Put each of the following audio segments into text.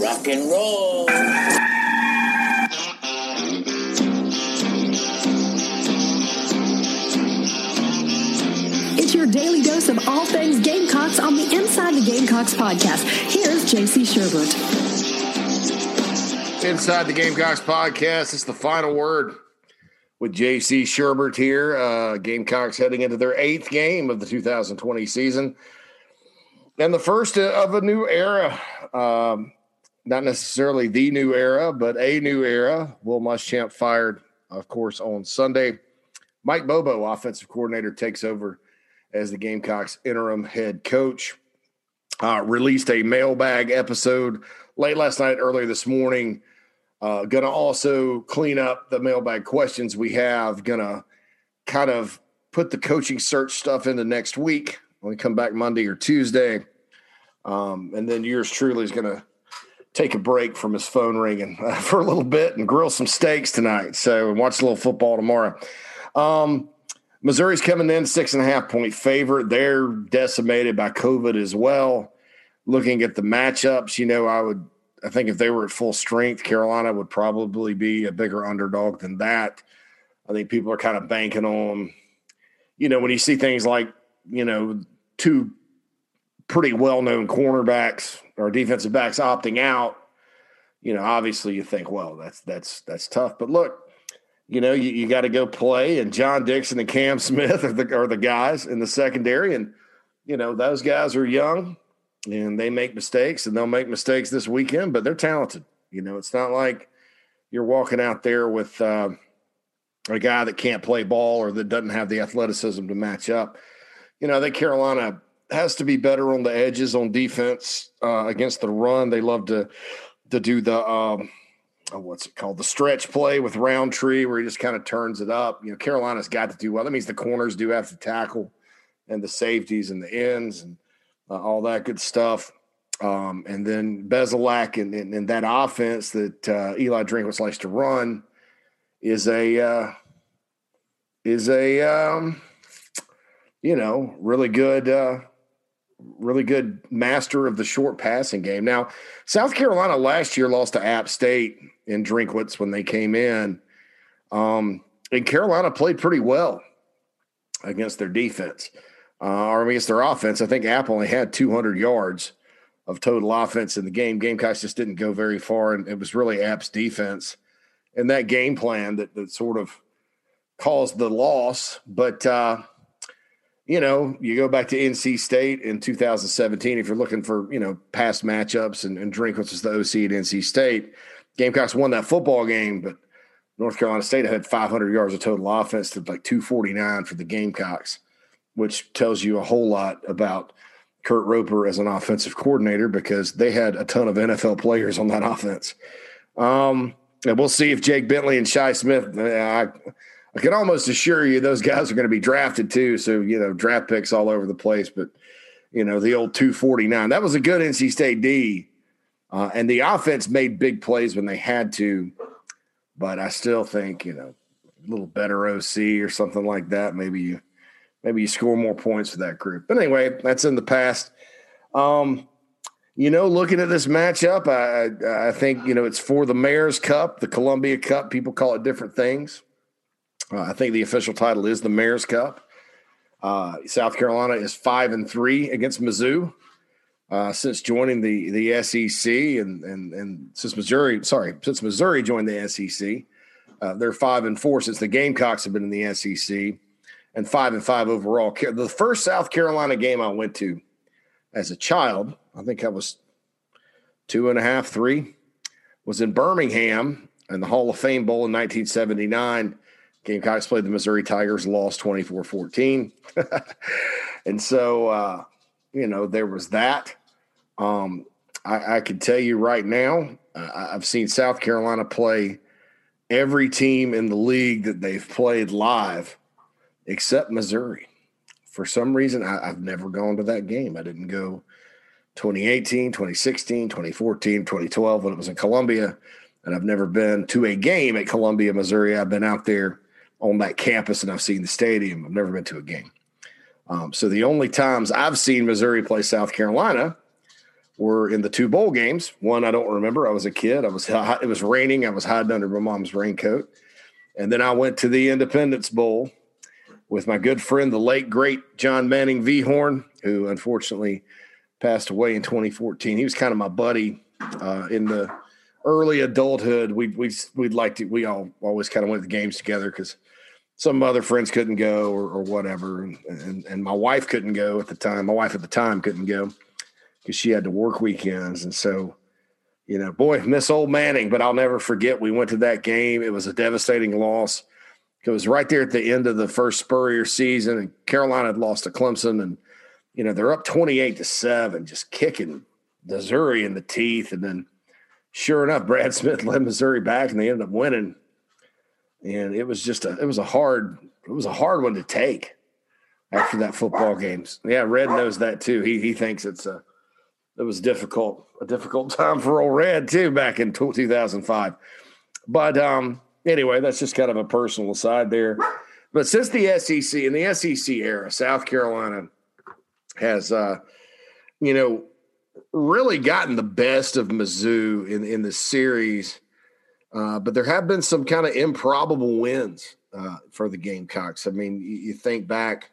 Rock and roll. It's your daily dose of all things Gamecocks on the Inside the Gamecocks podcast. Here's JC Sherbert. Inside the Gamecocks podcast, it's the final word with JC Sherbert here. Uh, Gamecocks heading into their eighth game of the 2020 season and the first of a new era. Um, not necessarily the new era, but a new era. Will Muschamp fired, of course, on Sunday. Mike Bobo, offensive coordinator, takes over as the Gamecocks interim head coach. Uh, released a mailbag episode late last night, earlier this morning. Uh, gonna also clean up the mailbag questions we have. Gonna kind of put the coaching search stuff into next week when we come back Monday or Tuesday. Um, and then yours truly is gonna take a break from his phone ringing uh, for a little bit and grill some steaks tonight. So and watch a little football tomorrow. Um, Missouri's coming in six and a half point favorite. They're decimated by COVID as well. Looking at the matchups, you know, I would, I think if they were at full strength, Carolina would probably be a bigger underdog than that. I think people are kind of banking on, you know, when you see things like, you know, two pretty well known cornerbacks or defensive backs opting out, you know, obviously you think, well, that's that's that's tough. But look, you know, you, you got to go play, and John Dixon and Cam Smith are the are the guys in the secondary, and you know those guys are young and they make mistakes, and they'll make mistakes this weekend, but they're talented. You know, it's not like you're walking out there with uh, a guy that can't play ball or that doesn't have the athleticism to match up. You know, I think Carolina has to be better on the edges on defense uh, against the run. They love to to do the um, oh, what's it called the stretch play with Rountree, where he just kind of turns it up. You know, Carolina's got to do well. That means the corners do have to tackle, and the safeties and the ends and uh, all that good stuff. Um, and then Bazelak and, and, and, that offense that uh, Eli Drinkwitz likes to run is a uh, is a um, you know really good uh, really good master of the short passing game. Now, South Carolina last year lost to App State in Drinkwitz when they came in. Um, and Carolina played pretty well against their defense uh, or against their offense. I think App only had 200 yards of total offense in the game. Gamecocks just didn't go very far, and it was really App's defense and that game plan that, that sort of caused the loss. But uh, you know, you go back to NC State in 2017, if you're looking for, you know, past matchups and, and Drinkwitz was the OC at NC State, Gamecocks won that football game, but North Carolina State had 500 yards of total offense to like 249 for the Gamecocks, which tells you a whole lot about Kurt Roper as an offensive coordinator because they had a ton of NFL players on that offense. Um, and we'll see if Jake Bentley and Shi Smith, I, I can almost assure you those guys are going to be drafted too. So, you know, draft picks all over the place. But, you know, the old 249, that was a good NC State D. Uh, and the offense made big plays when they had to. But I still think, you know, a little better OC or something like that. Maybe you maybe you score more points with that group. But anyway, that's in the past. Um, you know, looking at this matchup, I I think, you know, it's for the Mayor's Cup, the Columbia Cup. People call it different things. Uh, I think the official title is the Mayor's Cup. Uh, South Carolina is five and three against Mizzou uh, since joining the the SEC, and and and since Missouri, sorry, since Missouri joined the SEC, uh, they're five and four since the Gamecocks have been in the SEC, and five and five overall. The first South Carolina game I went to as a child, I think I was two and a half, three, was in Birmingham in the Hall of Fame Bowl in 1979 Gamecocks played the Missouri Tigers, lost 24 14. and so, uh, you know, there was that. Um, I, I can tell you right now, uh, I've seen South Carolina play every team in the league that they've played live except Missouri. For some reason, I, I've never gone to that game. I didn't go 2018, 2016, 2014, 2012 when it was in Columbia. And I've never been to a game at Columbia, Missouri. I've been out there on that campus and I've seen the stadium. I've never been to a game. Um, so the only times I've seen Missouri play South Carolina were in the two bowl games. One I don't remember. I was a kid. I was it was raining. I was hiding under my mom's raincoat, and then I went to the Independence Bowl with my good friend, the late great John Manning V Horn, who unfortunately passed away in 2014. He was kind of my buddy uh, in the early adulthood. We we we'd like to. We all always kind of went to the games together because some other friends couldn't go or, or whatever, and, and and my wife couldn't go at the time. My wife at the time couldn't go because she had to work weekends. And so, you know, boy, miss old Manning, but I'll never forget we went to that game. It was a devastating loss. It was right there at the end of the first Spurrier season, and Carolina had lost to Clemson, and you know they're up twenty-eight to seven, just kicking Missouri in the teeth. And then, sure enough, Brad Smith led Missouri back, and they ended up winning. And it was just a it was a hard it was a hard one to take after that football games. Yeah, Red knows that too. He he thinks it's a it was difficult, a difficult time for old Red too back in 2005. But um, anyway, that's just kind of a personal aside there. But since the SEC in the SEC era, South Carolina has, uh, you know, really gotten the best of Mizzou in in the series. Uh, but there have been some kind of improbable wins uh, for the Gamecocks. I mean, you, you, think back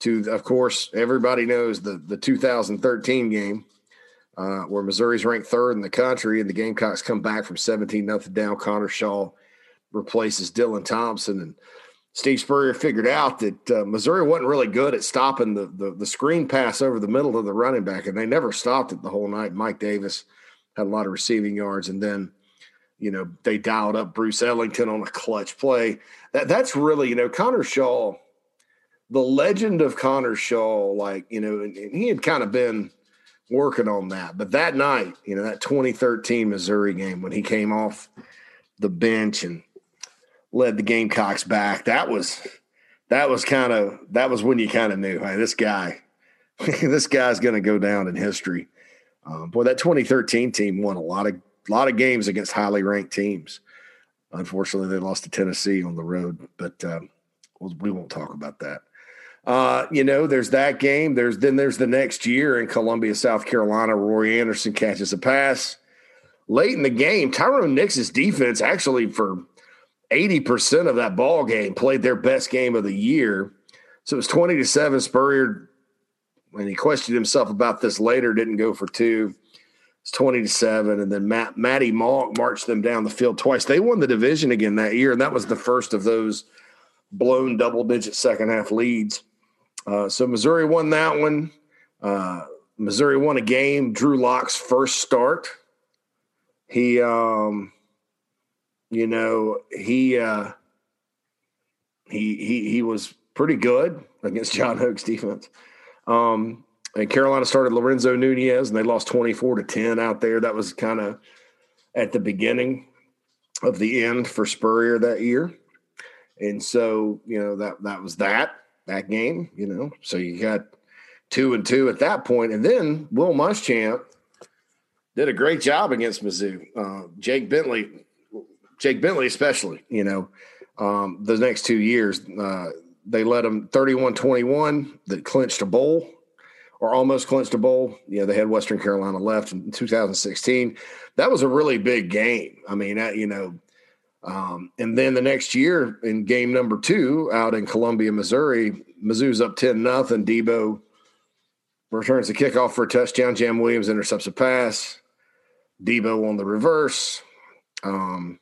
to, of course, everybody knows the the 2013 game uh, where Missouri's ranked third in the country, and the Gamecocks come back from 17 nothing down. Connor Shaw replaces Dylan Thompson, and Steve Spurrier figured out that uh, Missouri wasn't really good at stopping the, the, the screen pass over the middle of the running back, and they never stopped it the whole night. Mike Davis had a lot of receiving yards, and then you know they dialed up Bruce Ellington on a clutch play. That that's really you know Connor Shaw, the legend of Connor Shaw, like you know, and, and he had kind of been working on that. But that night, you know, that 2013 Missouri game when he came off the bench and led the Gamecocks back, that was that was kind of that was when you kind of knew, hey, this guy, this guy's to go down in history. Um, boy, that 2013 team won a lot of a lot of games against highly ranked teams. Unfortunately, they lost to Tennessee on the road, but um, we won't talk about that. Uh, you know, there's that game. There's then there's the next year in Columbia, South Carolina. Rory Anderson catches a pass late in the game. Tyrone Nix's defense actually for 80% of that ball game played their best game of the year. So it was 20 to 7. Spurrier, when he questioned himself about this later, didn't go for two. It's 20 to 7. And then Matt Maty Mauk marched them down the field twice. They won the division again that year, and that was the first of those blown double digit second half leads. Uh, so Missouri won that one. Uh, Missouri won a game. Drew Lock's first start. He, um, you know, he uh, he he he was pretty good against Jon Hoke's defense. Um, and Carolina started Lorenzo Nunez, and they lost twenty four to ten out there. That was kind of at the beginning of the end for Spurrier that year. And so, you know, that that was that that game, you know. So you got two and two at that point. point, and then Will Muschamp did a great job against Mizzou. Uh, Jake Bentley, Jake Bentley especially, you know, um, the next two years uh, they led them 31-21 that clinched a bowl or almost clinched a bowl. You know, they had Western Carolina left in 2016. That was a really big game. I mean, you know, um, and then the next year in game number two out in Columbia, Missouri, Mizzou's up 10 nothing. Debo returns the kickoff for a touchdown. Jam Williams intercepts a pass. Debo on the reverse. Um,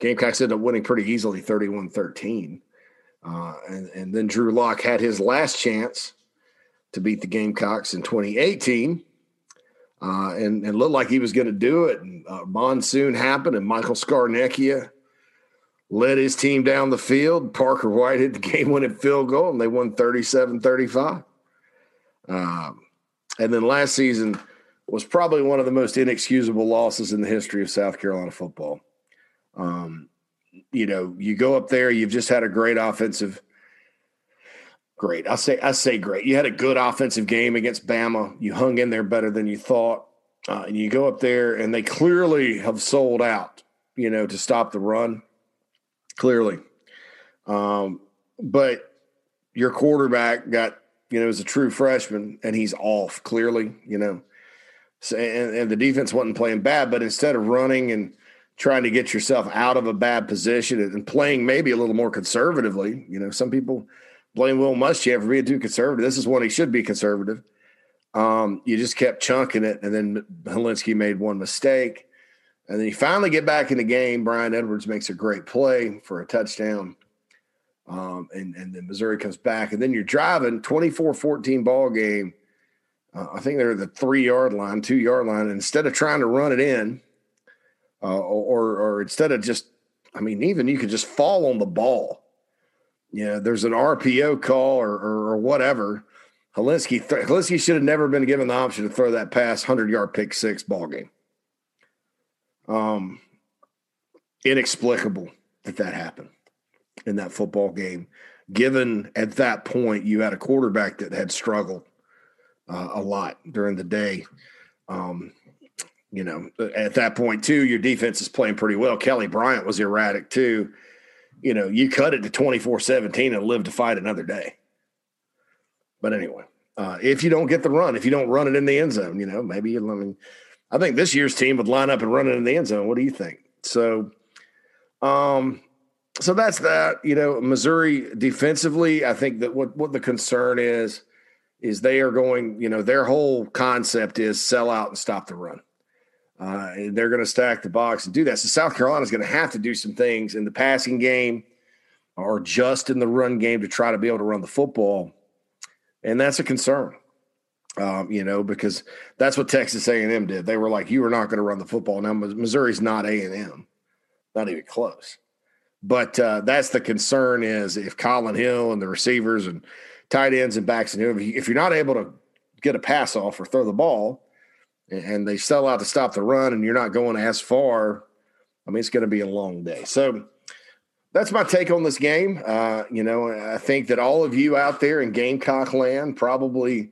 Gamecocks ended up winning pretty easily 31 13. Uh, and, and then Drew Lock had his last chance to beat the Gamecocks in 2018 uh, and, and looked like he was going to do it. And uh, monsoon happened, and Michael Scarnecchia led his team down the field. Parker White hit the game winning field goal, and they won 37 35. Um, and then last season was probably one of the most inexcusable losses in the history of South Carolina football. Um, you know, you go up there, you've just had a great offensive – great. I say I say great. You had a good offensive game against Bama. You hung in there better than you thought. Uh, and you go up there, and they clearly have sold out. You know, to stop the run. Clearly, um, but your quarterback got you know is a true freshman, and he's off. Clearly, you know. So, and, and the defense wasn't playing bad, but instead of running and trying to get yourself out of a bad position and playing maybe a little more conservatively, you know, some people blame Will Muschamp for being too conservative. This is when he should be conservative. Um, you just kept chunking it, and then Hilinski made one mistake. And then you finally get back in the game. Bryan Edwards makes a great play for a touchdown. Um, and, and then Missouri comes back. And then you're driving 24 14 ball game. Uh, I think they're the three yard line, two yard line. Instead of trying to run it in, uh, or, or instead of just, I mean, even you could just fall on the ball. You know, there's an RPO call or, or, or whatever. Hilinski, th- should have never been given the option to throw that pass 100 yard pick six ball game. Um, inexplicable that that happened in that football game, given at that point you had a quarterback that had struggled uh, a lot during the day. Um, you know, at that point too, your defense is playing pretty well. Kelly Bryant was erratic too. You know, you cut it to 24-17 and live to fight another day. But anyway, uh, if you don't get the run, if you don't run it in the end zone, you know, maybe you, I mean, I think this year's team would line up and run it in the end zone. What do you think? So, um, so that's that. You know, Missouri defensively, I think that what what the concern is is they are going. You know, their whole concept is sell out and stop the run. Uh, they're going to stack the box and do that. So South Carolina is going to have to do some things in the passing game or just in the run game to try to be able to run the football, and that's a concern. Um, you know, because that's what Texas A&M did. They were like, "You are not going to run the football." Now Missouri's not A&M, not even close. But uh, that's the concern is if Collin Hill and the receivers and tight ends and backs and if you're not able to get a pass off or throw the ball, and they sell out to stop the run, and you're not going as far, I mean, it's going to be a long day. So that's my take on this game. Uh, you know, I think that all of you out there in Gamecock land probably,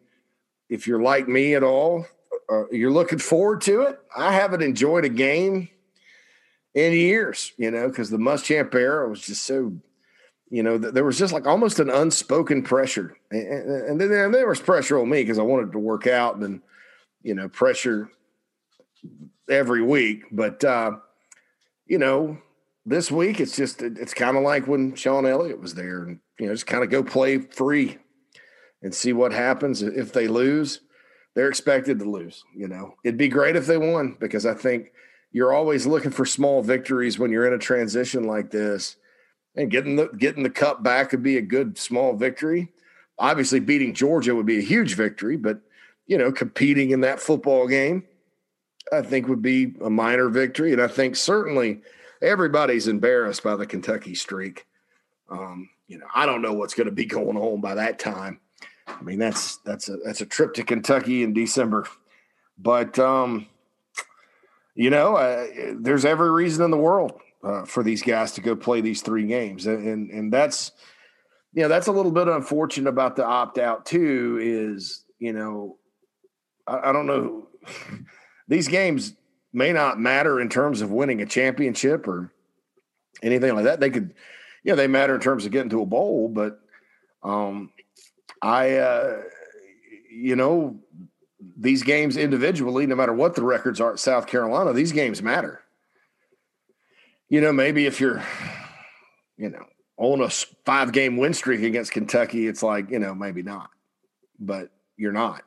if you're like me at all, uh, you're looking forward to it. I haven't enjoyed a game in years, you know, because the Muschamp era was just so, you know, there was just like almost an unspoken pressure, and, and then there was pressure on me because I wanted to work out and you know, pressure every week. But, uh, you know, this week it's just, it's kind of like when Shawn Elliott was there and, you know, just kind of go play free and see what happens. If they lose, they're expected to lose. You know, it'd be great if they won because I think you're always looking for small victories when you're in a transition like this. And getting the getting the cup back would be a good small victory. Obviously, beating Georgia would be a huge victory, but you know, competing in that football game, I think would be a minor victory. And I think certainly everybody's embarrassed by the Kentucky streak. Um, you know, I don't know what's going to be going on by that time. I mean, that's that's a that's a trip to Kentucky in December, but um, you know, uh, there's every reason in the world uh, for these guys to go play these three games, and and, and that's you know that's a little bit unfortunate about the opt out too. Is you know I, I don't know. These games may not matter in terms of winning a championship or anything like that. They could, yeah, they matter in terms of getting to a bowl, but um, I, uh, you know, these games individually, no matter what the records are at South Carolina, these games matter. You know, maybe if you're, you know, on a five game win streak against Kentucky, it's like, you know, maybe not, but you're not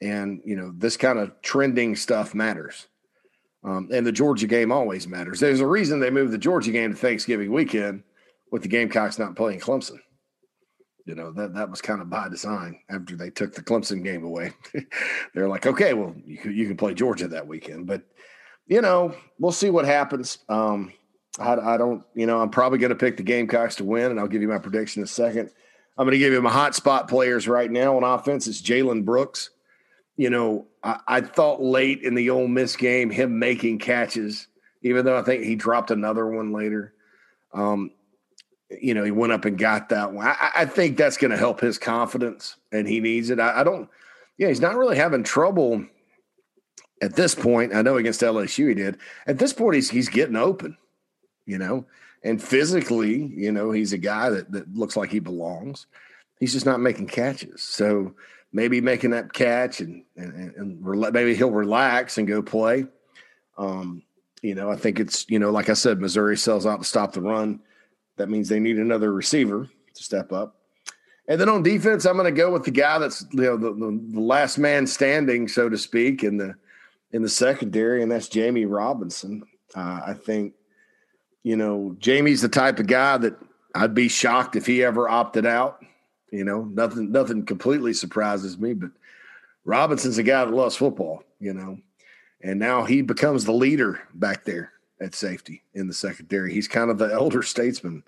and you know this kind of trending stuff matters. Um, and the georgia game always matters. There's a reason they moved the georgia game to thanksgiving weekend with the gamecocks not playing clemson. You know that that was kind of by design after they took the clemson game away. They're like okay well you you can play georgia that weekend. But you know we'll see what happens. Um, I, I don't you know i'm probably going to pick the gamecocks to win and i'll give you my prediction in a second. I'm going to give you my hot spot players right now on offense it's jalen brooks you know, I, I, thought late in the Ole Miss game, him making catches, even though I think he dropped another one later. Um, you know, he went up and got that one. I, I think that's going to help his confidence, and he needs it. I, I, don't. Yeah, he's not really having trouble at this point. I know against LSU he did. At this point, he's he's getting open. You know, and physically, you know, he's a guy that that looks like he belongs. He's just not making catches. So maybe making that catch and and, and maybe he'll relax and go play. Um, you know, I think it's you know, like I said, Missouri sells out to stop the run. That means they need another receiver to step up. And then on defense, I'm going to go with the guy that's you know the, the, the, last man standing, so to speak, in the in the secondary, and that's Jamie Robinson. Uh, I think you know Jamie's the type of guy that I'd be shocked if he ever opted out. You know, nothing nothing completely surprises me, but Robinson's a guy that loves football. You know, and now he becomes the leader back there at safety in the secondary. He's kind of the elder statesman,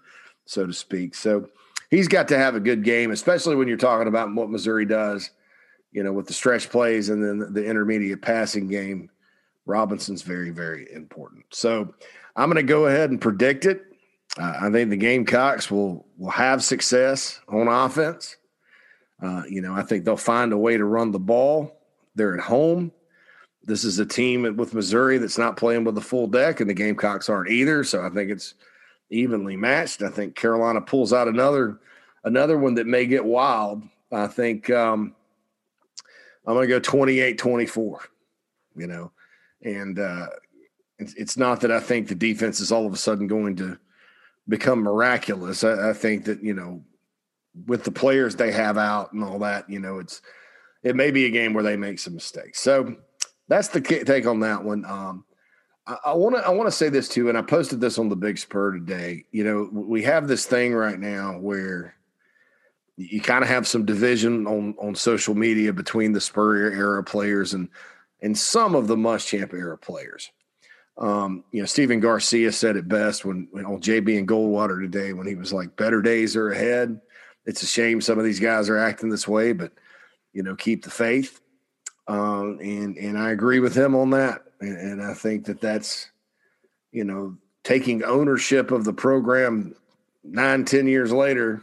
so to speak. So he's got to have a good game, especially when you're talking about what Missouri does, you know, with the stretch plays and then the intermediate passing game. Robinson's very, very important. So I'm going to go ahead and predict it. Uh, I think the Gamecocks will will have success on offense. Uh, you know, I think they'll find a way to run the ball. They're at home. This is a team with Missouri that's not playing with a full deck, and the Gamecocks aren't either. So I think it's evenly matched. I think Carolina pulls out another another one that may get wild. I think um, I'm going to go 28-24. You know, and uh, it's, it's not that I think the defense is all of a sudden going to become miraculous. I, I, think that you know, with the players they have out and all that, you know, it's it may be a game where they make some mistakes. So that's the take on that one. Um, I want to I want to say this too, and I posted this on the Big Spur today. You know, we have this thing right now where you kind of have some division on on social media between the Spurrier era players and and some of the Muschamp era players. Um, you know, Stephen Garcia said it best when, when on JB and Goldwater today when he was like, "Better days are ahead." It's a shame some of these guys are acting this way, but you know, keep the faith. Um, and and I agree with him on that, and, and I think that that's you know taking ownership of the program nine ten years later,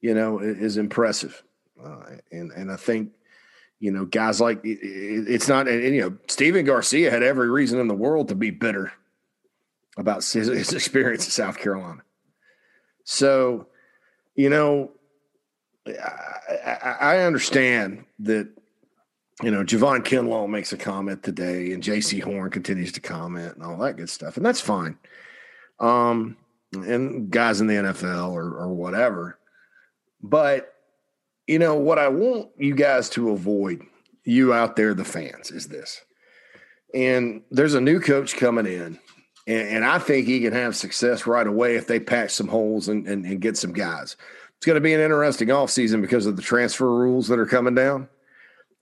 you know, is impressive, uh, and and I think you know, guys like it's not, and, you know, Stephen Garcia had every reason in the world to be bitter about his, his experience in South Carolina. So, you know, I, I understand that, you know, Javon Kinlaw makes a comment today and Jaycee Horn continues to comment and all that good stuff. And that's fine. Um, and guys in the NFL or, or whatever. But you know, what I want you guys to avoid, you out there, the fans, is this. And there's a new coach coming in, and, and I think he can have success right away if they patch some holes and, and, and get some guys. It's going to be an interesting offseason because of the transfer rules that are coming down.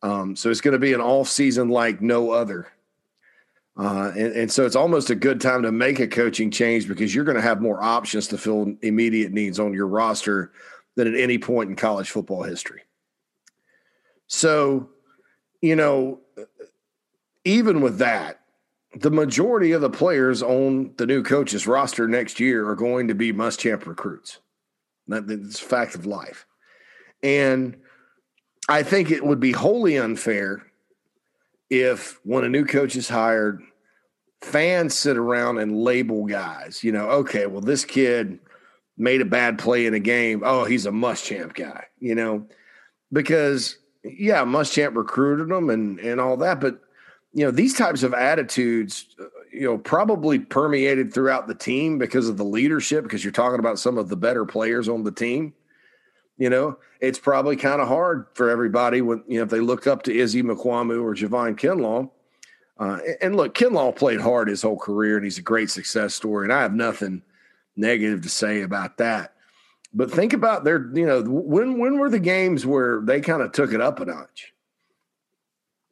Um, so it's going to be an off season like no other. Uh, and, and, so it's almost a good time to make a coaching change because you're going to have more options to fill immediate needs on your roster than at any point in college football history. So, you know, even with that, the majority of the players on the new coach's roster next year are going to be Muschamp recruits. That's a fact of life. And I think it would be wholly unfair if when a new coach is hired, fans sit around and label guys, you know, okay, well, this kid made a bad play in a game, oh, he's a Muschamp guy, you know, because yeah, Muschamp recruited him and and all that, but you know these types of attitudes, uh, you know, probably permeated throughout the team because of the leadership. Because you're talking about some of the better players on the team. You know, it's probably kind of hard for everybody when you know if they look up to Izzy Mukuamu or Javon Kinlaw. Uh, and look, Kinlaw played hard his whole career, and he's a great success story. And I have nothing negative to say about that. But think about their, you know, when when were the games where they kind of took it up a notch?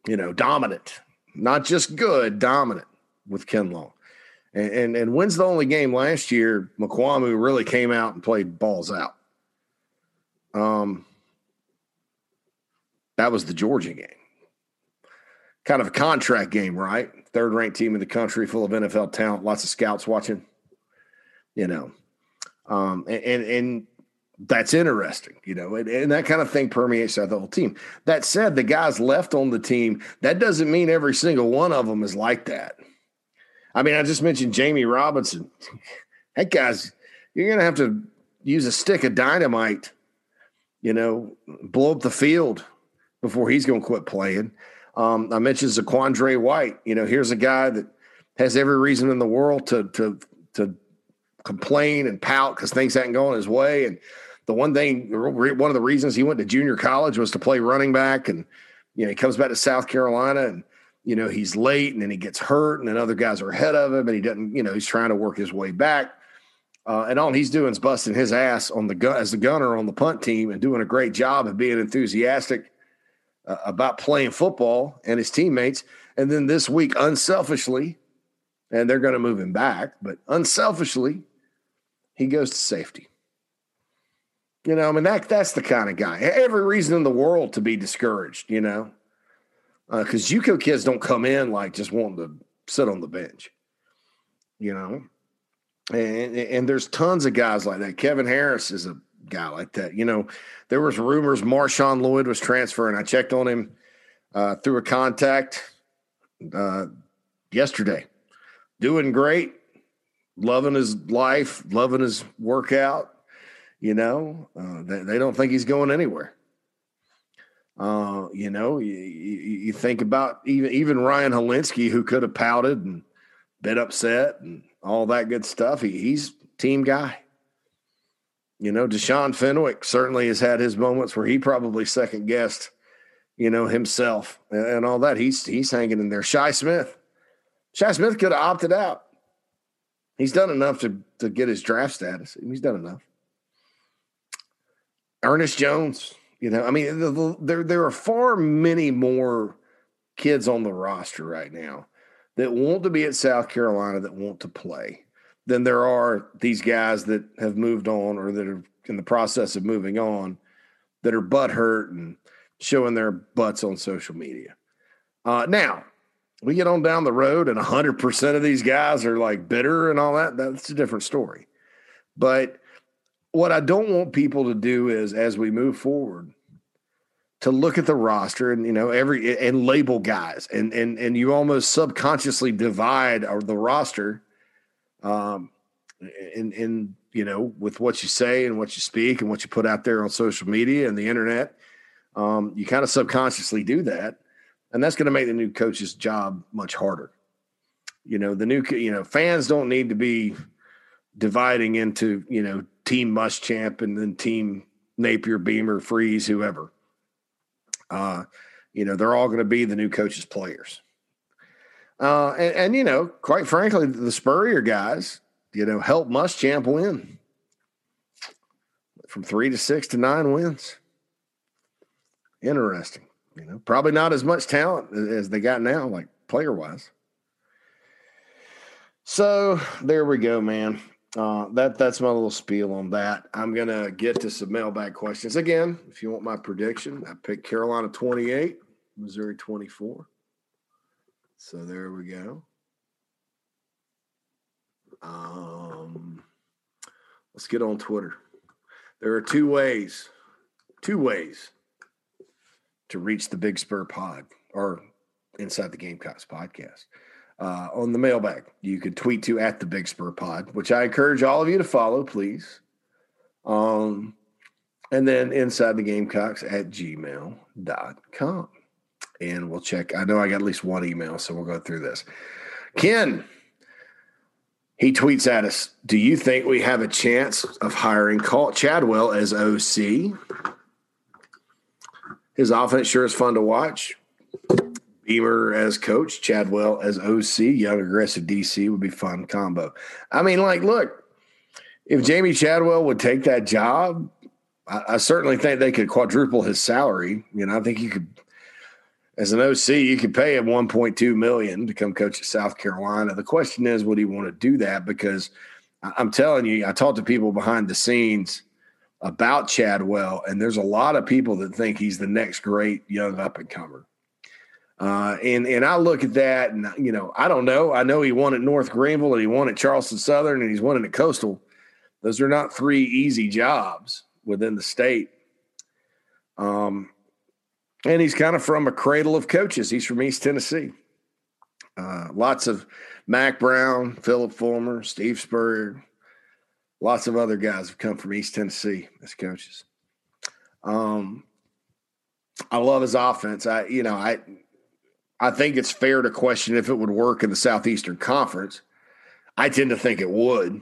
You know, dominant, not just good, dominant with Kinlaw. And, and and when's the only game last year Mukuamu really came out and played balls out? Um, that was the Georgia game. Kind of a contract game, right? Third ranked team in the country, full of NFL talent, lots of scouts watching you know, um, and, and, and that's interesting, you know, and, and, that kind of thing permeates throughout the whole team. That said, the guys left on the team, that doesn't mean every single one of them is like that. I mean, I just mentioned Jamie Robinson. That guy's, you're going to have to use a stick of dynamite, you know, blow up the field before he's going to quit playing. Um, I mentioned Zaquandre White. You know, here's a guy that has every reason in the world to to to complain and pout because things hadn't gone his way. And the one thing, one of the reasons he went to junior college was to play running back. And you know, he comes back to South Carolina and you know he's late and then he gets hurt and then other guys are ahead of him and he doesn't. You know, he's trying to work his way back. Uh, and all he's doing is busting his ass on the gun as the gunner on the punt team and doing a great job of being enthusiastic uh, about playing football and his teammates. And then this week, unselfishly, and they're going to move him back, but unselfishly, he goes to safety. You know, I mean that that's the kind of guy. Every reason in the world to be discouraged. You know, because uh, JUCO kids don't come in like just wanting to sit on the bench. You know, and, and there's tons of guys like that. Kevin Harris is a guy like that. You know, there was rumors Marshawn Lloyd was transferring. I checked on him uh, through a contact uh, yesterday. Doing great, loving his life, loving his workout. You know, uh, they, they, don't think he's going anywhere. Uh, you know, you, you, think about even even Ryan Hilinski, who could have pouted and been upset and all that good stuff. He, he's team guy. You know, Deshaun Fenwick certainly has had his moments where he probably second guessed, you know, himself and, and all that. He's he's hanging in there. Shi Smith, Shi Smith could have opted out. He's done enough to to get his draft status. He's done enough. Ernest Jones, you know, I mean, the, the, there there are far many more kids on the roster right now that want to be at South Carolina that want to play than there are these guys that have moved on or that are in the process of moving on that are butt hurt and showing their butts on social media. Uh, now, we get on down the road and 100% of these guys are like bitter and all that. That's a different story. But what I don't want people to do is, as we move forward, to look at the roster and you know every and label guys and and and you almost subconsciously divide the roster um in in you know with what you say and what you speak and what you put out there on social media and the internet um you kind of subconsciously do that and that's going to make the new coach's job much harder you know the new you know fans don't need to be dividing into you know team Muschamp and then team napier beamer freeze whoever uh, you know, they're all going to be the new coach's players. Uh, and, and, you know, quite frankly, the Spurrier guys, you know, helped Muschamp win from three to six to nine wins. Interesting. You know, probably not as much talent as they got now, like player wise. So there we go, man. Uh, that that's my little spiel on that. I'm gonna get to some mailbag questions again. If you want my prediction, I picked Carolina 28, Missouri 24. So there we go. Um, let's get on Twitter. There are two ways, two ways to reach the Big Spur Pod or Inside the Gamecocks podcast uh, on the mailbag. You could tweet to at the Big Spur Pod, which I encourage all of you to follow, please. Um, and then inside the Gamecocks at gmail.com. And we'll check. I know I got at least one email, so we'll go through this. Ken, he tweets at us Do you think we have a chance of hiring Chadwell as OC? His offense sure is fun to watch. Beamer as coach, Chadwell as OC, young aggressive DC would be fun combo. I mean, like, look, if Jamey Chadwell would take that job, I, I, certainly think they could quadruple his salary. You know, I think you could, as an OC, you could pay him 1.2 million to come coach at South Carolina. The question is, would he want to do that? Because I'm telling you, I talked to people behind the scenes about Chadwell, and there's a lot of people that think he's the next great young up and comer. Uh, and and I look at that, and you know, I don't know. I know he won at North Greenville, and he won at Charleston Southern, and he's won at Coastal. Those are not three easy jobs within the state. Um, and he's kind of from a cradle of coaches. He's from East Tennessee. Uh, lots of Mack Brown, Phillip Fulmer, Steve Spurrier, lots of other guys have come from East Tennessee as coaches. Um, I love his offense. I, you know, I, I think it's fair to question if it would work in the Southeastern Conference. I tend to think it would.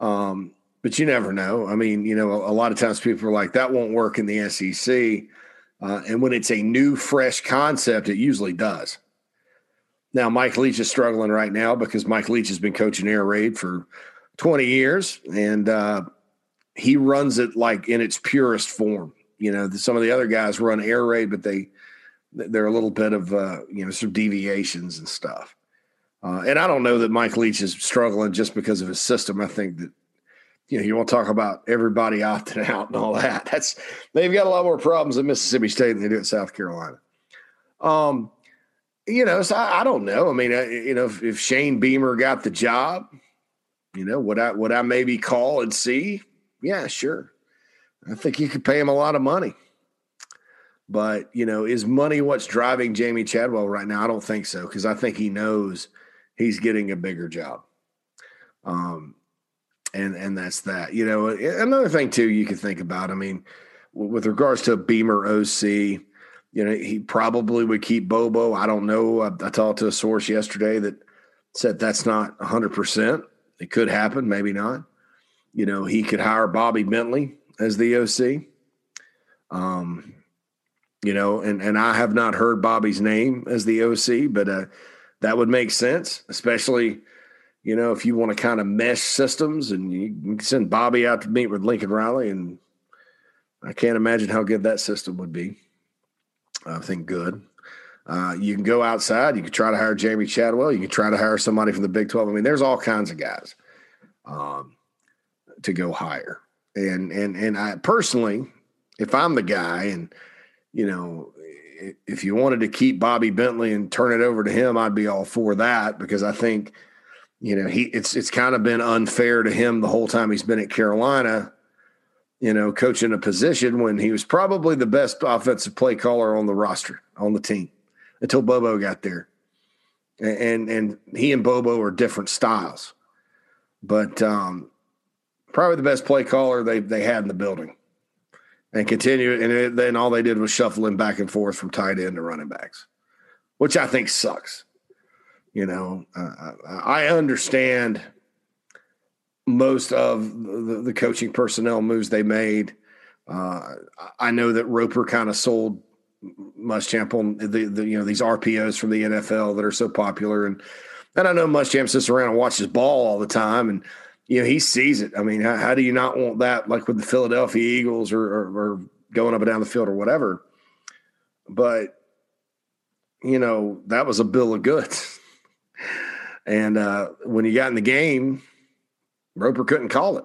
Um, but you never know. I mean, you know, a, a, lot of times people are like, that won't work in the SEC. Uh, and when it's a new, fresh concept, it usually does. Now, Mike Leach is struggling right now because Mike Leach has been coaching air raid for 20 years and uh, he runs it like in its purest form. You know, some of the other guys run air raid, but they, they're a little bit of, uh, you know, some deviations and stuff. Uh, and I don't know that Mike Leach is struggling just because of his system. I think that you know, you want to talk about everybody opting out and all that. That's they've got a lot more problems at Mississippi State than they do at South Carolina. Um, you know, so I, I don't know. I mean, I, you know, if, if, Shane Beamer got the job, you know, would I would I maybe call and see? Yeah, sure. I think you could pay him a lot of money. But you know, is money what's driving Jamey Chadwell right now? I don't think so because I think he knows he's getting a bigger job. Um, and and that's that. You know, another thing too you could think about. I mean, with regards to Beamer OC, you know, he probably would keep Bobo. I don't know. I, I talked to a source yesterday that said that's not 100%. It could happen, maybe not. You know, he could hire Bobby Bentley as the OC. Um, you know, and and I have not heard Bobby's name as the OC, but uh, that would make sense, especially you know, if you want to kind of mesh systems and you send Bobby out to meet with Lincoln Riley, and I can't imagine how good that system would be. I think good. Uh, you can go outside. You can try to hire Jamey Chadwell. You can try to hire somebody from the Big 12. I mean, there's all kinds of guys um, to go hire. And and and I personally, if I'm the guy, and you know, if you wanted to keep Bobby Bentley and turn it over to him, I'd be all for that because I think – you know, he it's it's kind of been unfair to him the whole time he's been at Carolina, you know, coaching a position when he was probably the best offensive play caller on the roster on the team until Bobo got there. And and he and Bobo are different styles. But um, probably the best play caller they they had in the building. And continue and it, then all they did was shuffle him back and forth from tight end to running backs, which I think sucks. You know, uh, I understand most of the, the, coaching personnel moves they made. Uh, I know that Roper kind of sold Muschamp on the, the, you know these RPOs from the NFL that are so popular, and and I know Muschamp sits around and watches ball all the time, and you know he sees it. I mean, how, how do you not want that? Like with the Philadelphia Eagles or, or, or going up and down the field or whatever. But you know that was a bill of goods. And uh, when he got in the game, Roper couldn't call it.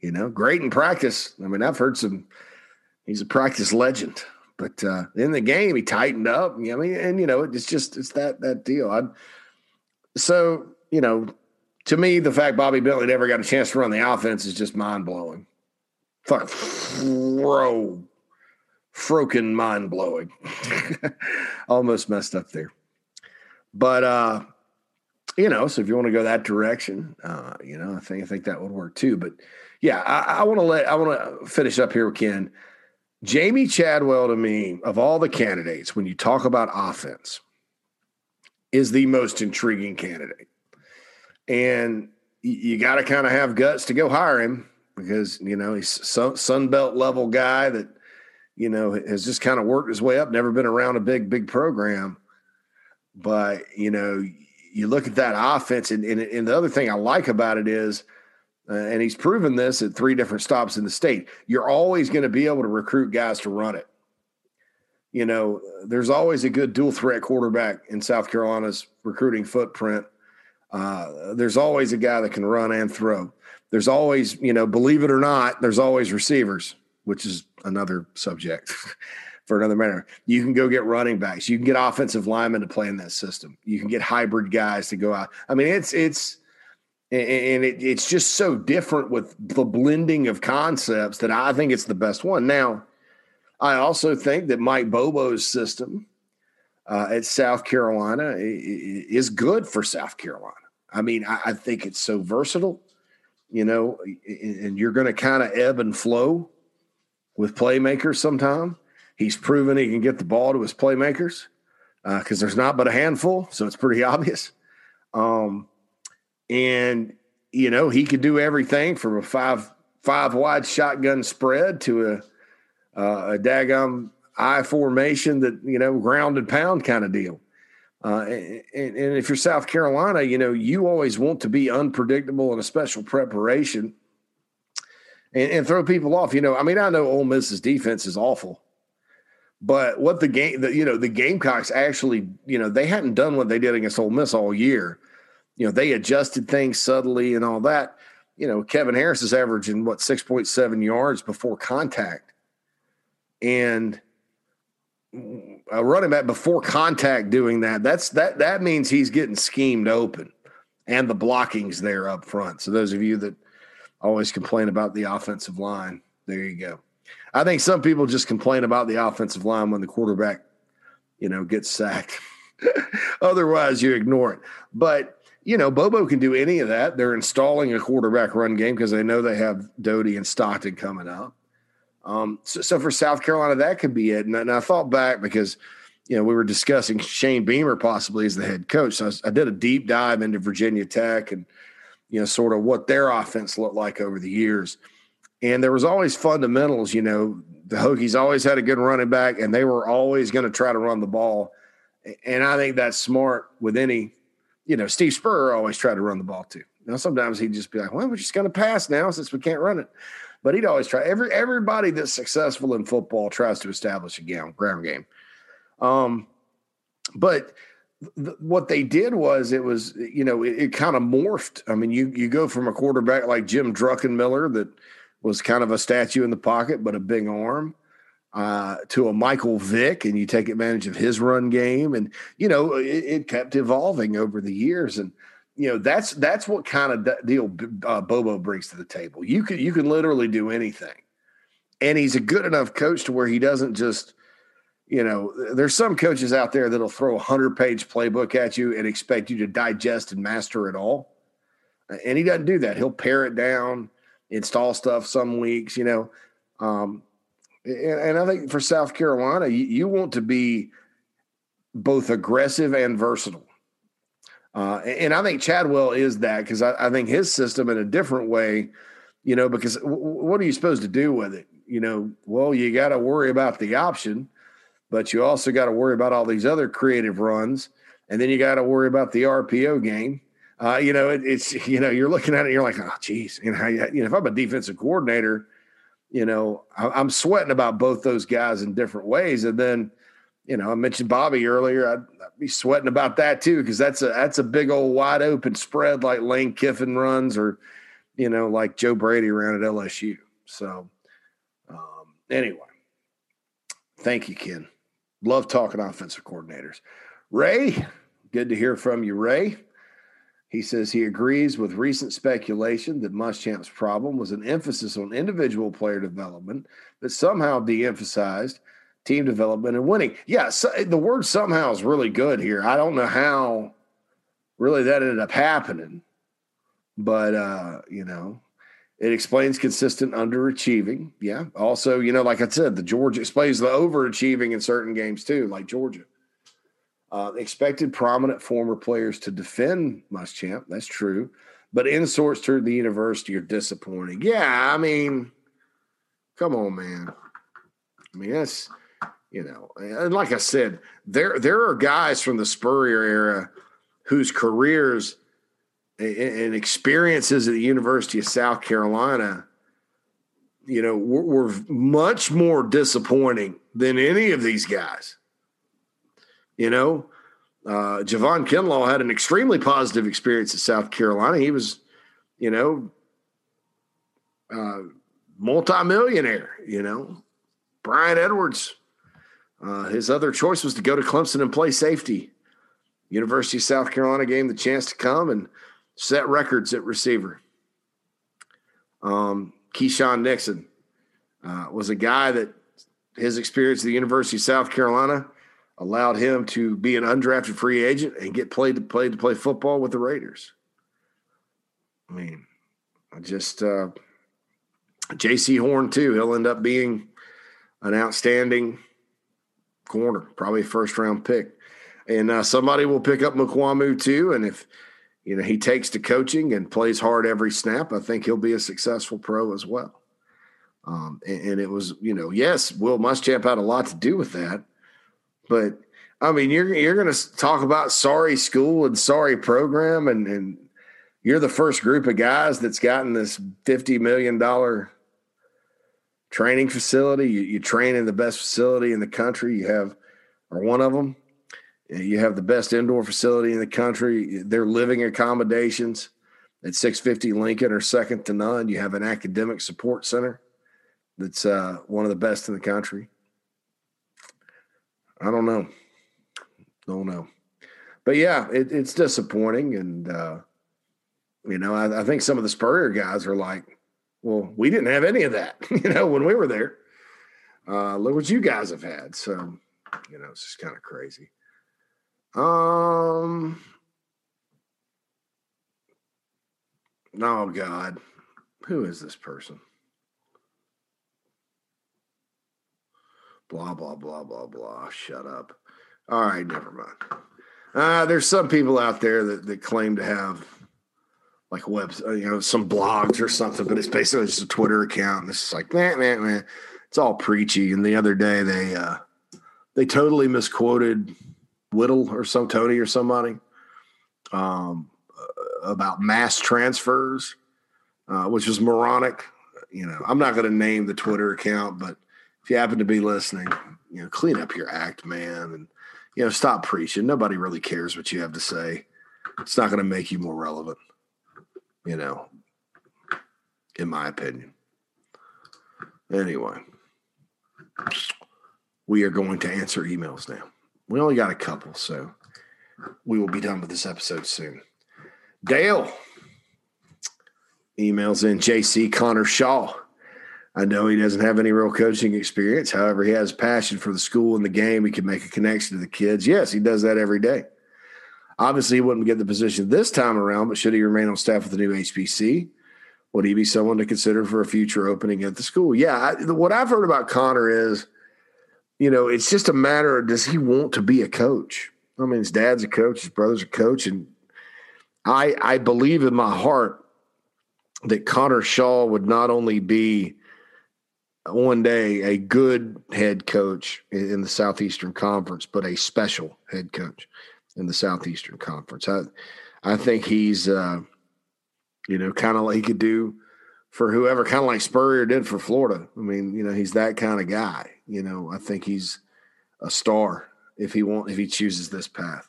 You know, great in practice. I mean, I've heard some. He's a practice legend, but uh, in the game, he tightened up. I mean, and you know, it's just it's that that deal. i so you know, to me, the fact Bobby Bentley never got a chance to run the offense is just mind blowing. Fuck, fro, froken mind blowing. Almost messed up there. But uh, you know, so if you want to go that direction, uh, you know, I think I think that would work too. But yeah, I, I want to let I want to finish up here with Ken. Jamey Chadwell to me, of all the candidates, when you talk about offense, is the most intriguing candidate. And you got to kind of have guts to go hire him because, you know, he's Sun Belt level guy that, you know, has just kind of worked his way up, never been around a big, big program. But, you know, you look at that offense, and, and, and the other thing I like about it is, uh, and he's proven this at three different stops in the state, you're always going to be able to recruit guys to run it. You know, there's always a good dual threat quarterback in South Carolina's recruiting footprint. Uh, there's always a guy that can run and throw. There's always, you know, believe it or not, there's always receivers, which is another subject. for another matter. You can go get running backs. You can get offensive linemen to play in that system. You can get hybrid guys to go out. I mean, it's it's and it, it's just so different with the blending of concepts that I think it's the best one. Now, I also think that Mike Bobo's system uh, at South Carolina is good for South Carolina. I mean, I, I think it's so versatile, you know, and you're going to kind of ebb and flow with playmakers sometime He's proven he can get the ball to his playmakers because uh, there's not but a handful, so it's pretty obvious. Um, and you know he could do everything from a five five wide shotgun spread to a uh, a daggum I formation that you know ground and pound kind of deal. Uh, and, and, if you're South Carolina, you know you always want to be unpredictable in a special preparation and, and throw people off. You know, I mean, I know Ole Miss's defense is awful, but what the game, the, you know, the Gamecocks actually, you know, they hadn't done what they did against Ole Miss all year. You know, they adjusted things subtly and all that. You know, Kevin Harris is averaging what six point seven yards before contact, and a running back before contact doing that. That's that that means he's getting schemed open, and the blocking's there up front. So those of you that always complain about the offensive line, there you go. I think some people just complain about the offensive line when the quarterback, you know, gets sacked. Otherwise, you ignore it. But you know, Bobo can do any of that. They're installing a quarterback run game because they know they have Doty and Stockton coming up. Um, so, so, for South Carolina, that could be it. And, and, I thought back because, you know, we were discussing Shane Beamer possibly as the head coach. So I, I did a deep dive into Virginia Tech and, you know, sort of what their offense looked like over the years. And there was always fundamentals, you know, the Hokies always had a good running back and they were always going to try to run the ball. And I think that's smart with any, you know, Steve Spurrier always tried to run the ball too. Now, sometimes he'd just be like, well, we're just going to pass now since we can't run it. But he'd always try. Every everybody that's successful in football tries to establish a game, ground game. Um, but th- what they did was it was you know it, it kind of morphed. I mean, you you go from a quarterback like Jim Druckenmiller that – was kind of a statue in the pocket, but a big arm. Uh, to a Michael Vick, and you take advantage of his run game, and you know it, it kept evolving over the years, and you know that's that's what kind of deal uh, Bobo brings to the table. You can you can literally do anything, and he's a good enough coach to where he doesn't just, you know, there's some coaches out there that'll throw a hundred page playbook at you and expect you to digest and master it all, and he doesn't do that. He'll pare it down install stuff some weeks, you know. Um, and, and, I think for South Carolina, you, you want to be both aggressive and versatile. Uh, and I think Chadwell is that because I, I, think his system in a different way, you know, because w- what are you supposed to do with it? You know, well, you got to worry about the option, but you also got to worry about all these other creative runs. And then you got to worry about the RPO game uh, you know, it, it's you know, you're looking at it, you're like, oh, geez, you know, you know, if I'm a defensive coordinator, you know, I, am sweating about both those guys in different ways. And then, you know, I mentioned Bobby earlier. I'd, I'd be sweating about that too because that's a that's a big old wide open spread like Lane Kiffin runs, or you know, like Joe Brady ran at LSU. So, um, anyway, thank you, Ken. Love talking offensive coordinators. Ray, good to hear from you, Ray. He says he agrees with recent speculation that Muschamp's problem was an emphasis on individual player development that somehow de emphasized team development and winning. Yeah, so the word somehow is really good here. I don't know how really that ended up happening, but, uh, you know, it explains consistent underachieving. Yeah. Also, you know, like I said, the Georgia explains the overachieving in certain games too, like Georgia. Uh, expected prominent former players to defend Muschamp. That's true. But insorts to the university are disappointing. Yeah, I mean, come on, man. I mean, that's you know, and like I said, there there are guys from the Spurrier era whose careers and experiences at the University of South Carolina, you know, were, were much more disappointing than any of these guys. You know, uh, Javon Kinlaw had an extremely positive experience at South Carolina. He was, you know, uh, multimillionaire. You know, Bryan Edwards. Uh, his other choice was to go to Clemson and play safety. University of South Carolina gave him the chance to come and set records at receiver. Um, Keisean Nixon uh, was a guy that his experience at the University of South Carolina allowed him to be an undrafted free agent and get played to play to play football with the Raiders. I mean, I just uh, Jaycee Horn too. He'll end up being an outstanding corner, probably first round pick. And uh, somebody will pick up Mukuamu too. And if you know he takes to coaching and plays hard every snap, I think he'll be a successful pro as well. Um, and, and, it was, you know, yes, Will Muschamp had a lot to do with that, but I mean, you're you're going to talk about sorry school and sorry program, and and you're the first group of guys that's gotten this fifty million dollar training facility. You, you, train in the best facility in the country. You have, or one of them. You have the best indoor facility in the country. Their living accommodations at 650 Lincoln are second to none. You have an academic support center that's uh, one of the best in the country. I don't know. Don't know. But yeah, it, it's disappointing. And, uh, you know, I, I think some of the Spurrier guys are like, well, we didn't have any of that, you know, when we were there. Uh, look what you guys have had. So, you know, it's just kind of crazy. Um, oh God, who is this person? Blah blah blah blah blah. Shut up. All right, never mind. Uh, there's some people out there that, that claim to have like webs, uh, you know, some blogs or something, but it's basically just a Twitter account. And it's like, man, man, man, it's all preachy. And the other day they uh, they totally misquoted Whittle or some Tony or somebody um, uh, about mass transfers, uh, which was moronic. You know, I'm not going to name the Twitter account, but if you happen to be listening, you know, clean up your act, man, and you know, stop preaching. Nobody really cares what you have to say. It's not going to make you more relevant you know, in my opinion. Anyway, we are going to answer emails now. We only got a couple, so we will be done with this episode soon. Dale emails in JC Connor Shaw. I know he doesn't have any real coaching experience. However, he has passion for the school and the game. He can make a connection to the kids. Yes, he does that every day. Obviously, he wouldn't get the position this time around, but should he remain on staff with the new HBC, would he be someone to consider for a future opening at the school? Yeah, I, what I've heard about Connor is, you know, it's just a matter of does he want to be a coach? I mean, his dad's a coach, his brother's a coach, and I I believe in my heart that Connor Shaw would not only be one day a good head coach in the Southeastern Conference, but a special head coach in the Southeastern Conference. I I think he's uh, you know kind of like he could do for whoever, kind of like Spurrier did for Florida. I mean, you know, he's that kind of guy. You know, I think he's a star if he want if he chooses this path.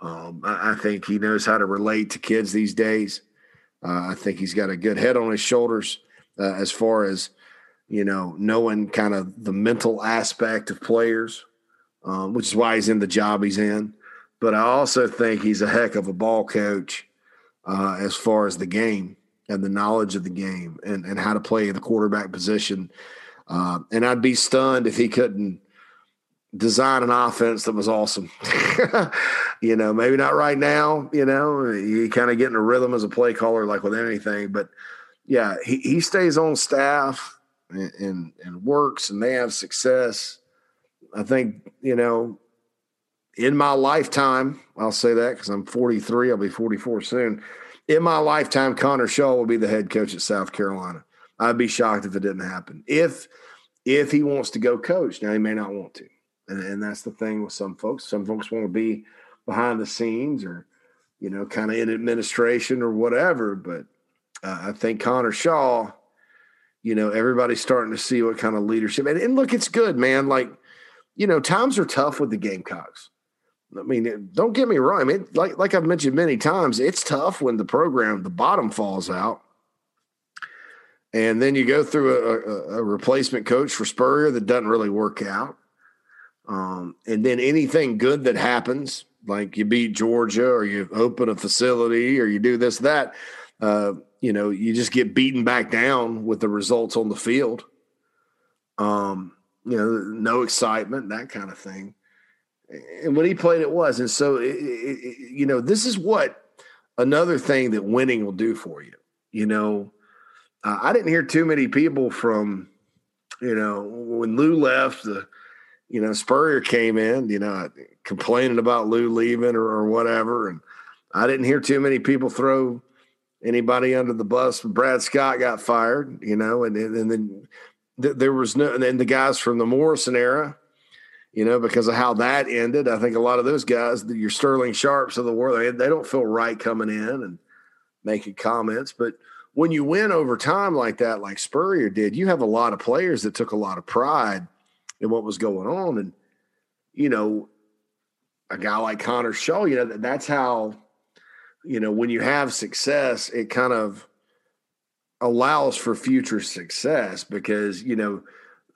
Um, I, I, think he knows how to relate to kids these days. Uh, I think he's got a good head on his shoulders uh, as far as you know knowing kind of the mental aspect of players, um, which is why he's in the job he's in but I also think he's a heck of a ball coach uh, as far as the game and the knowledge of the game and, and how to play the quarterback position. Uh, and I'd be stunned if he couldn't design an offense that was awesome. you know, maybe not right now, you know, you kind of get in a rhythm as a play caller, like with anything. But yeah, he, he stays on staff and, and, works and they have success. I think, you know, in my lifetime, I'll say that because I'm 43, I'll be 44 soon. In my lifetime, Connor Shaw will be the head coach at South Carolina. I'd be shocked if it didn't happen. If if he wants to go coach, now he may not want to, and, and that's the thing with some folks. Some folks want to be behind the scenes or you know, kind of in administration or whatever. But uh, I think Connor Shaw, you know, everybody's starting to see what kind of leadership. And, and look, it's good, man. Like, you know, times are tough with the Gamecocks. I mean, don't get me wrong. I mean, like like I've mentioned many times, it's tough when the program the bottom falls out, and then you go through a, a, a replacement coach for Spurrier that doesn't really work out, um, and then anything good that happens, like you beat Georgia or you open a facility or you do this that, uh, you know, you just get beaten back down with the results on the field. Um, you know, no excitement, that kind of thing and when he played, it was. And so, it, it, you know, this is what another thing that winning will do for you. You know, uh, I didn't hear too many people from, you know, when Lou left, the, you know, Spurrier came in, you know, complaining about Lou leaving or, or whatever. And I didn't hear too many people throw anybody under the bus. Brad Scott got fired, you know, and, and then there was no, and then the guys from the Morrison era, you know, because of how that ended. I think a lot of those guys, your Sterling Sharpes of the world, they, they don't feel right coming in and making comments. But when you win over time like that, like Spurrier did, you have a lot of players that took a lot of pride in what was going on. And, you know, a guy like Connor Shaw, you know, that's how, you know, when you have success, it kind of allows for future success because, you know,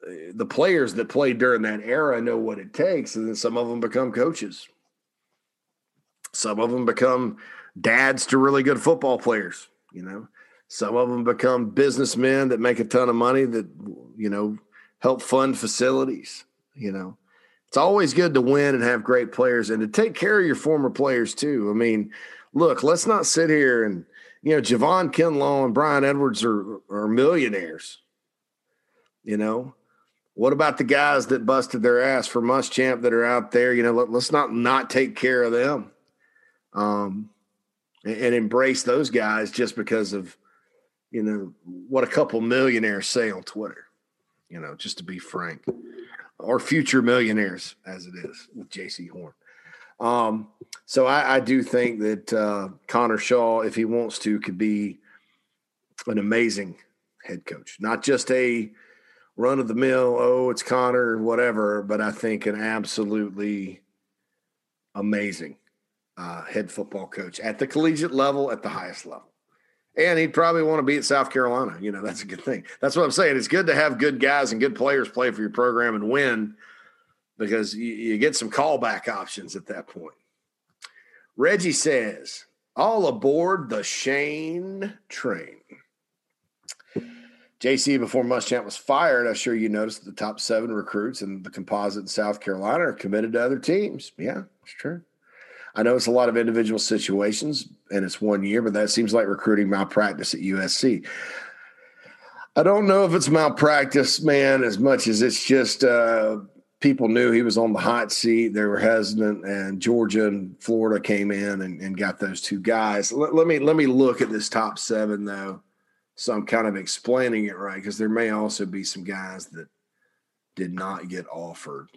eh, the players that played during that era know what it takes, and then some of them become coaches. Some of them become dads to really good football players. You know, some of them become businessmen that make a ton of money that you know help fund facilities. You know, it's always good to win and have great players and to take care of your former players too. I mean, look, let's not sit here and you know Javon Kinlaw and Bryan Edwards are are millionaires. You know, what about the guys that busted their ass for Muschamp that are out there? You know, let, us not not take care of them, um, and, and, embrace those guys just because of you know what a couple millionaires say on Twitter. You know, just to be frank, or future millionaires as it is with Jaycee Horn. Um, so I, I, do think that uh, Connor Shaw, if he wants to, could be an amazing head coach, not just a run of the mill, oh, it's Connor, whatever, but I think an absolutely amazing uh, head football coach at the collegiate level, at the highest level. And he'd probably want to be at South Carolina. You know, that's a good thing. That's what I'm saying. It's good to have good guys and good players play for your program and win because you, you get some callback options at that point. Reggie says, all aboard the Shane train. JC, before Muschamp was fired, I'm sure you noticed that the top seven recruits in the composite in South Carolina are committed to other teams. Yeah, it's true. I know it's a lot of individual situations and it's one year, but that seems like recruiting malpractice at USC. I don't know if it's malpractice, man, as much as it's just uh, people knew he was on the hot seat. They were hesitant, and Georgia and Florida came in and, and got those two guys. Let, let me let me look at this top seven though so I'm kind of explaining it right because there may also be some guys that did not get offered.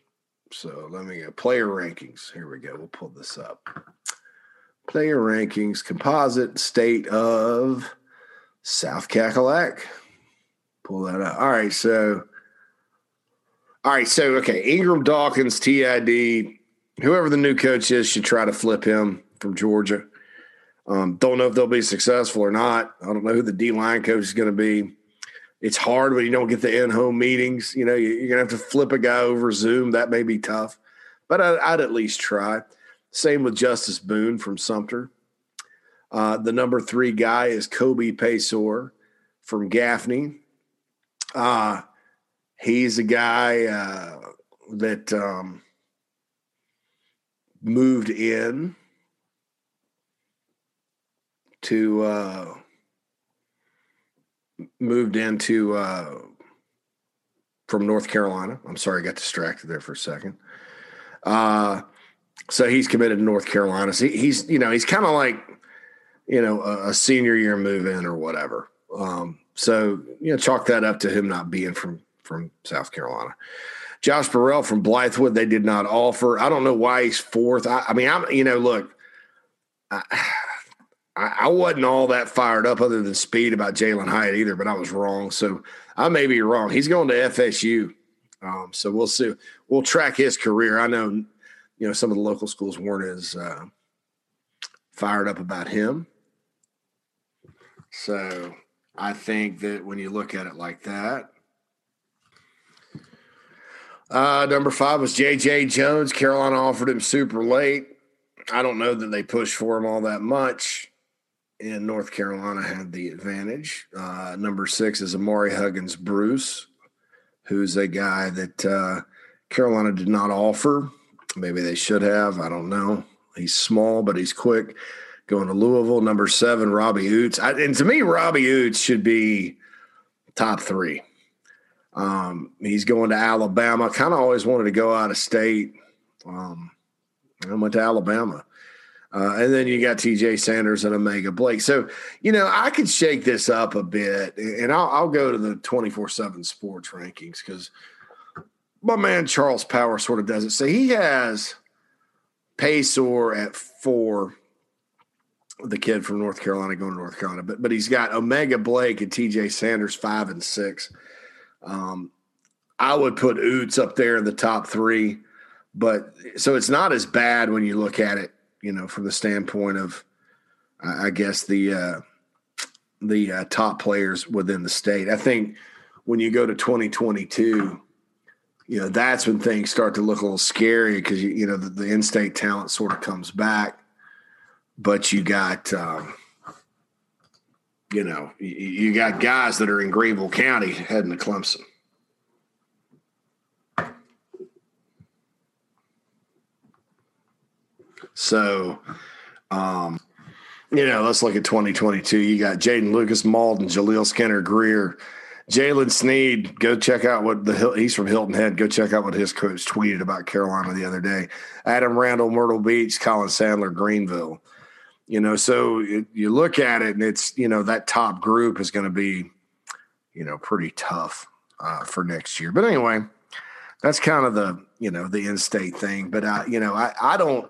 So let me go. Player rankings. Here we go. We'll pull this up. Player rankings, composite state of South Cackalack. Pull that up. All right. So, all right. So, okay. Ingram Dawkins, TID, whoever the new coach is, should try to flip him from Georgia. Um, don't know if they'll be successful or not. I don't know who the D line coach is going to be. It's hard when you don't get the in home meetings. You know, you're going to have to flip a guy over Zoom. That may be tough, but I'd, at least try. Same with Justice Boone from Sumter. Uh, the number three guy is Kobe Paysour from Gaffney. Uh, he's a guy uh, that um, moved in to uh, moved into uh, from North Carolina. I'm sorry, I got distracted there for a second. Uh, so he's committed to North Carolina. So he, he's you know he's kind of like you know a, a, senior year move in or whatever. Um, so you know chalk that up to him not being from from South Carolina. Josh Burrell from Blythewood, they did not offer. I don't know why he's fourth. I, I mean, I'm you know look. I, I, wasn't all that fired up other than speed about Jalin Hyatt either, but I was wrong. So I may be wrong. He's going to FSU. Um, so we'll see. We'll track his career. I know, you know, some of the local schools weren't as uh, fired up about him. So I think that when you look at it like that, uh, number five was J.J. Jones. Carolina offered him super late. I don't know that they pushed for him all that much in North Carolina had the advantage. Uh, number six is Ahmari Huggins Bruce, who's a guy that uh, Carolina did not offer. Maybe they should have. I don't know. He's small, but he's quick. Going to Louisville, number seven, Robbie Ouzts. I, and to me, Robbie Ouzts should be top three. Um, he's going to Alabama. Kind of always wanted to go out of state. Um, I went to Alabama. Uh, and then you got TJ Sanders and O'Mega Blake. So, you know, I could shake this up a bit and I'll, I'll go to the 24 7 sports rankings because my man Charles Power sort of does it. So he has Paysour at four, the kid from North Carolina going to North Carolina, but but he's got O'Mega Blake and TJ Sanders five and six. Um, I would put Ouzts up there in the top three, but so it's not as bad when you look at it, you know, from the standpoint of, I guess the uh, the uh, top players within the state. I think when you go to 2022 you know that's when things start to look a little scary because you, you know the, the, in-state talent sort of comes back but you got um, you know you, got guys that are in greenville county heading to clemson so um, you know let's look at 2022 you got jaden lucas Mauldin jaleel skinner greer Jalen Sneed, go check out what the he's from Hilton Head. Go check out what his coach tweeted about Carolina the other day. Adam Randall, Myrtle Beach, Colin Sandler, Greenville. You know, so it, you look at it and it's you know that top group is going to be, you know, pretty tough uh, for next year. But anyway, that's kind of the you know the in-state thing. But I you know I I don't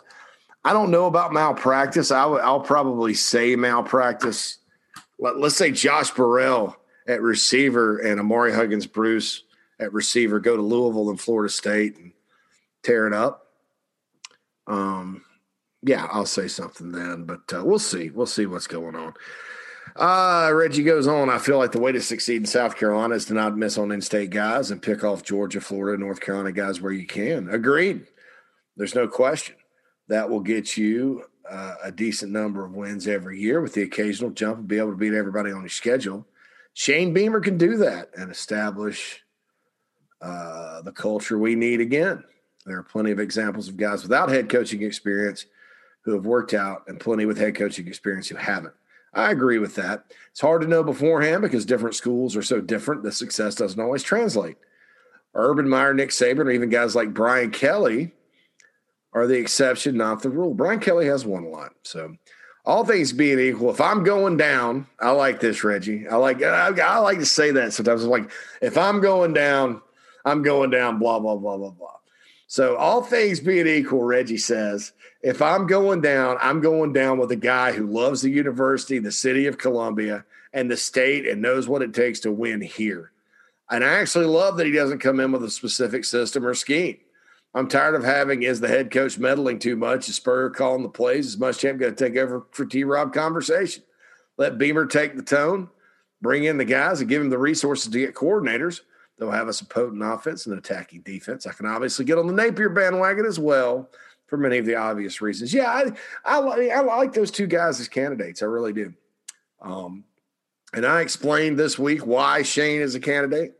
I don't know about malpractice. I w- I'll probably say malpractice. Let, let's say Josh Burrell at receiver and Ahmari Huggins Bruce at receiver go to Louisville and Florida State and tear it up. Um, yeah, I'll say something then, but uh, we'll see. We'll see what's going on. Uh, Reggie goes on. I feel like the way to succeed in South Carolina is to not miss on in-state guys and pick off Georgia, Florida, North Carolina guys where you can. Agreed. There's no question that will get you uh, a decent number of wins every year with the occasional jump and be able to beat everybody on your schedule. Shane Beamer can do that and establish uh, the culture we need again. There are plenty of examples of guys without head coaching experience who have worked out, and plenty with head coaching experience who haven't. I agree with that. It's hard to know beforehand because different schools are so different that success doesn't always translate. Urban Meyer, Nick Saban, or even guys like Brian Kelly are the exception, not the rule. Brian Kelly has won a lot. So all things being equal, if I'm going down, I like this, Reggie. I like I, I, like to say that sometimes. I'm like, if I'm going down, I'm going down, blah, blah, blah, blah, blah. So all things being equal, Reggie says, if I'm going down, I'm going down with a guy who loves the university, the city of Columbia, and the state and knows what it takes to win here. And I actually love that he doesn't come in with a specific system or scheme. I'm tired of having is the head coach meddling too much. Is Spurrier calling the plays? Is Muschamp going to take over for T. Rob conversation? Let Beamer take the tone, bring in the guys, and give him the resources to get coordinators. They'll have us a potent offense and an attacking defense. I can obviously get on the Napier bandwagon as well for many of the obvious reasons. Yeah, I, I, I like those two guys as candidates. I really do. Um, and I explained this week why Shane is a candidate,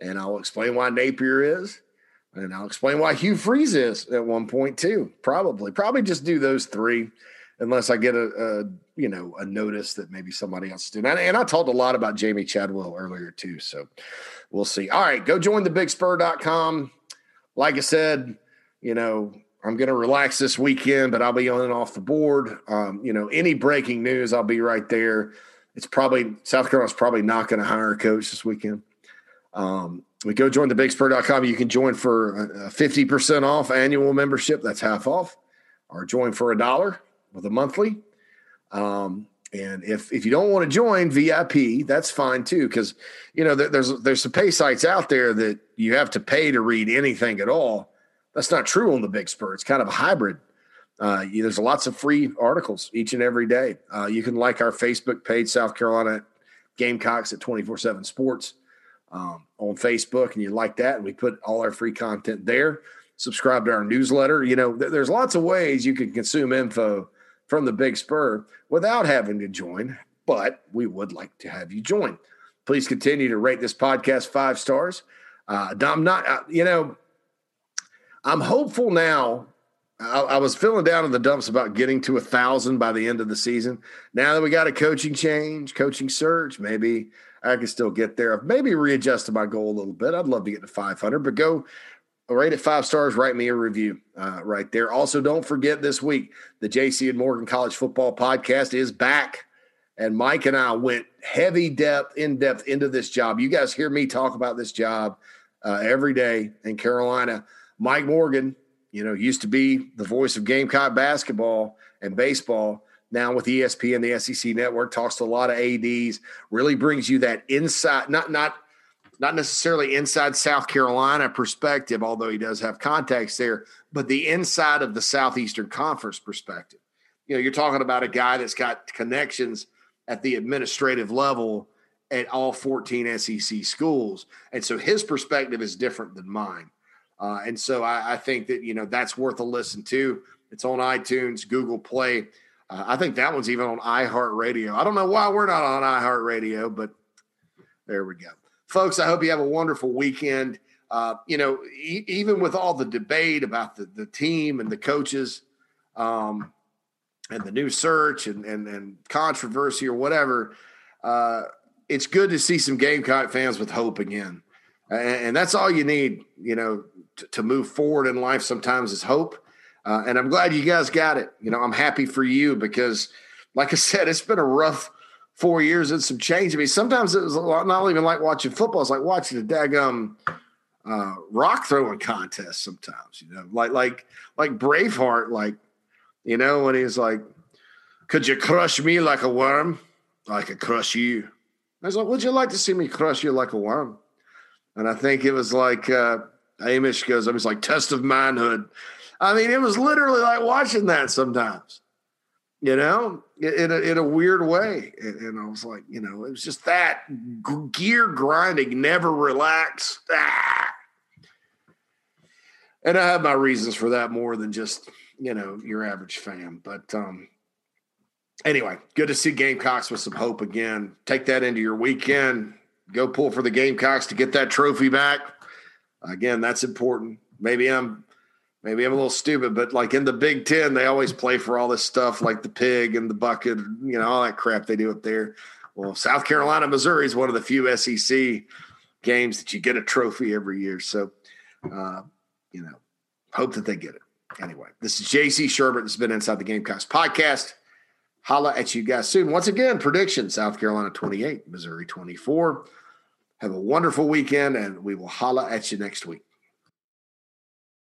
and I'll explain why Napier is. And I'll explain why Hugh Freeze is at one point too. Probably, probably just do those three, unless I get a, a you know a notice that maybe somebody else doing. And, and I talked a lot about Jamey Chadwell earlier too, so we'll see. All right, go join the BigSpur.com. Like I said, you know I'm going to relax this weekend, but I'll be on and off the board. Um, you know, any breaking news, I'll be right there. It's probably South Carolina's probably not going to hire a coach this weekend. Um, we go join the bigspur.com. You can join for a 50% off annual membership. That's half off or join for a dollar with a monthly. Um, and if, if you don't want to join VIP, that's fine too. Cause you know, there's, there's some pay sites out there that you have to pay to read anything at all. That's not true on the big spur. It's kind of a hybrid. Uh, you, there's lots of free articles each and every day. Uh, you can like our Facebook page, South Carolina Gamecocks at 24 seven sports um, on Facebook and you like that, and we put all our free content there. Subscribe to our newsletter. You know, th- there's lots of ways you can consume info from the Big Spur without having to join, but we would like to have you join. Please continue to rate this podcast five stars. Uh, I'm not, uh, you know, I'm hopeful now. I, I, was feeling down in the dumps about getting to a thousand by the end of the season. Now that we got a coaching change, coaching search, maybe I can still get there. Maybe readjusted my goal a little bit. I'd love to get to 500, but go rate it five stars, write me a review uh, right there. Also, don't forget this week, the JC and Morgan College Football Podcast is back. And Mike and I went heavy depth, in depth into this job. You guys hear me talk about this job uh, every day in Carolina. Mike Morgan, you know, used to be the voice of Gamecock basketball and baseball. Now with ESPN, the SEC network, talks to a lot of ads. Really brings you that inside, not not not necessarily inside South Carolina perspective, although he does have contacts there, but the inside of the Southeastern Conference perspective. You know, you're talking about a guy that's got connections at the administrative level at all 14 SEC schools. And so his perspective is different than mine. Uh, and so I, I, think that, you know, that's worth a listen to. It's on iTunes, Google Play. Uh, I think that one's even on iHeartRadio. I don't know why we're not on iHeartRadio, but there we go. Folks, I hope you have a wonderful weekend. Uh, you know, e- even with all the debate about the, the team and the coaches, um, and the new search and, and, and controversy or whatever, uh, it's good to see some Gamecock fans with hope again. And, and that's all you need, you know, to, to move forward in life sometimes is hope. Uh, and I'm glad you guys got it. You know, I'm happy for you because, like I said, it's been a rough four years and some change. I mean, sometimes it was not even like watching football. It's like watching a daggum uh, rock throwing contest sometimes, you know, like, like, like Braveheart, like you know, when he's like, Could you crush me like a worm? I could crush you. I was like, Would you like to see me crush you like a worm? And I think it was like uh Hamish goes, I was like, test of manhood. I mean, it was literally like watching that sometimes, you know, in a, in a weird way. And, I was like, you know, it was just that gear grinding, never relax. Ah. And I have my reasons for that more than just you know your average fan. But um, anyway, good to see Gamecocks with some hope again. Take that into your weekend. Go pull for the Gamecocks to get that trophy back. Again, that's important. Maybe I'm maybe I'm a little stupid, but like in the Big Ten, they always play for all this stuff like the pig and the bucket, you know, all that crap they do up there. Well, South Carolina, Missouri is one of the few SEC games that you get a trophy every year. So, uh, you know, hope that they get it. Anyway, this is JC Shurburtt. This has been Inside the Gamecocks podcast. Holla at you guys soon. Once again, prediction South Carolina 28, Missouri 24. Have a wonderful weekend, and we will holla at you next week.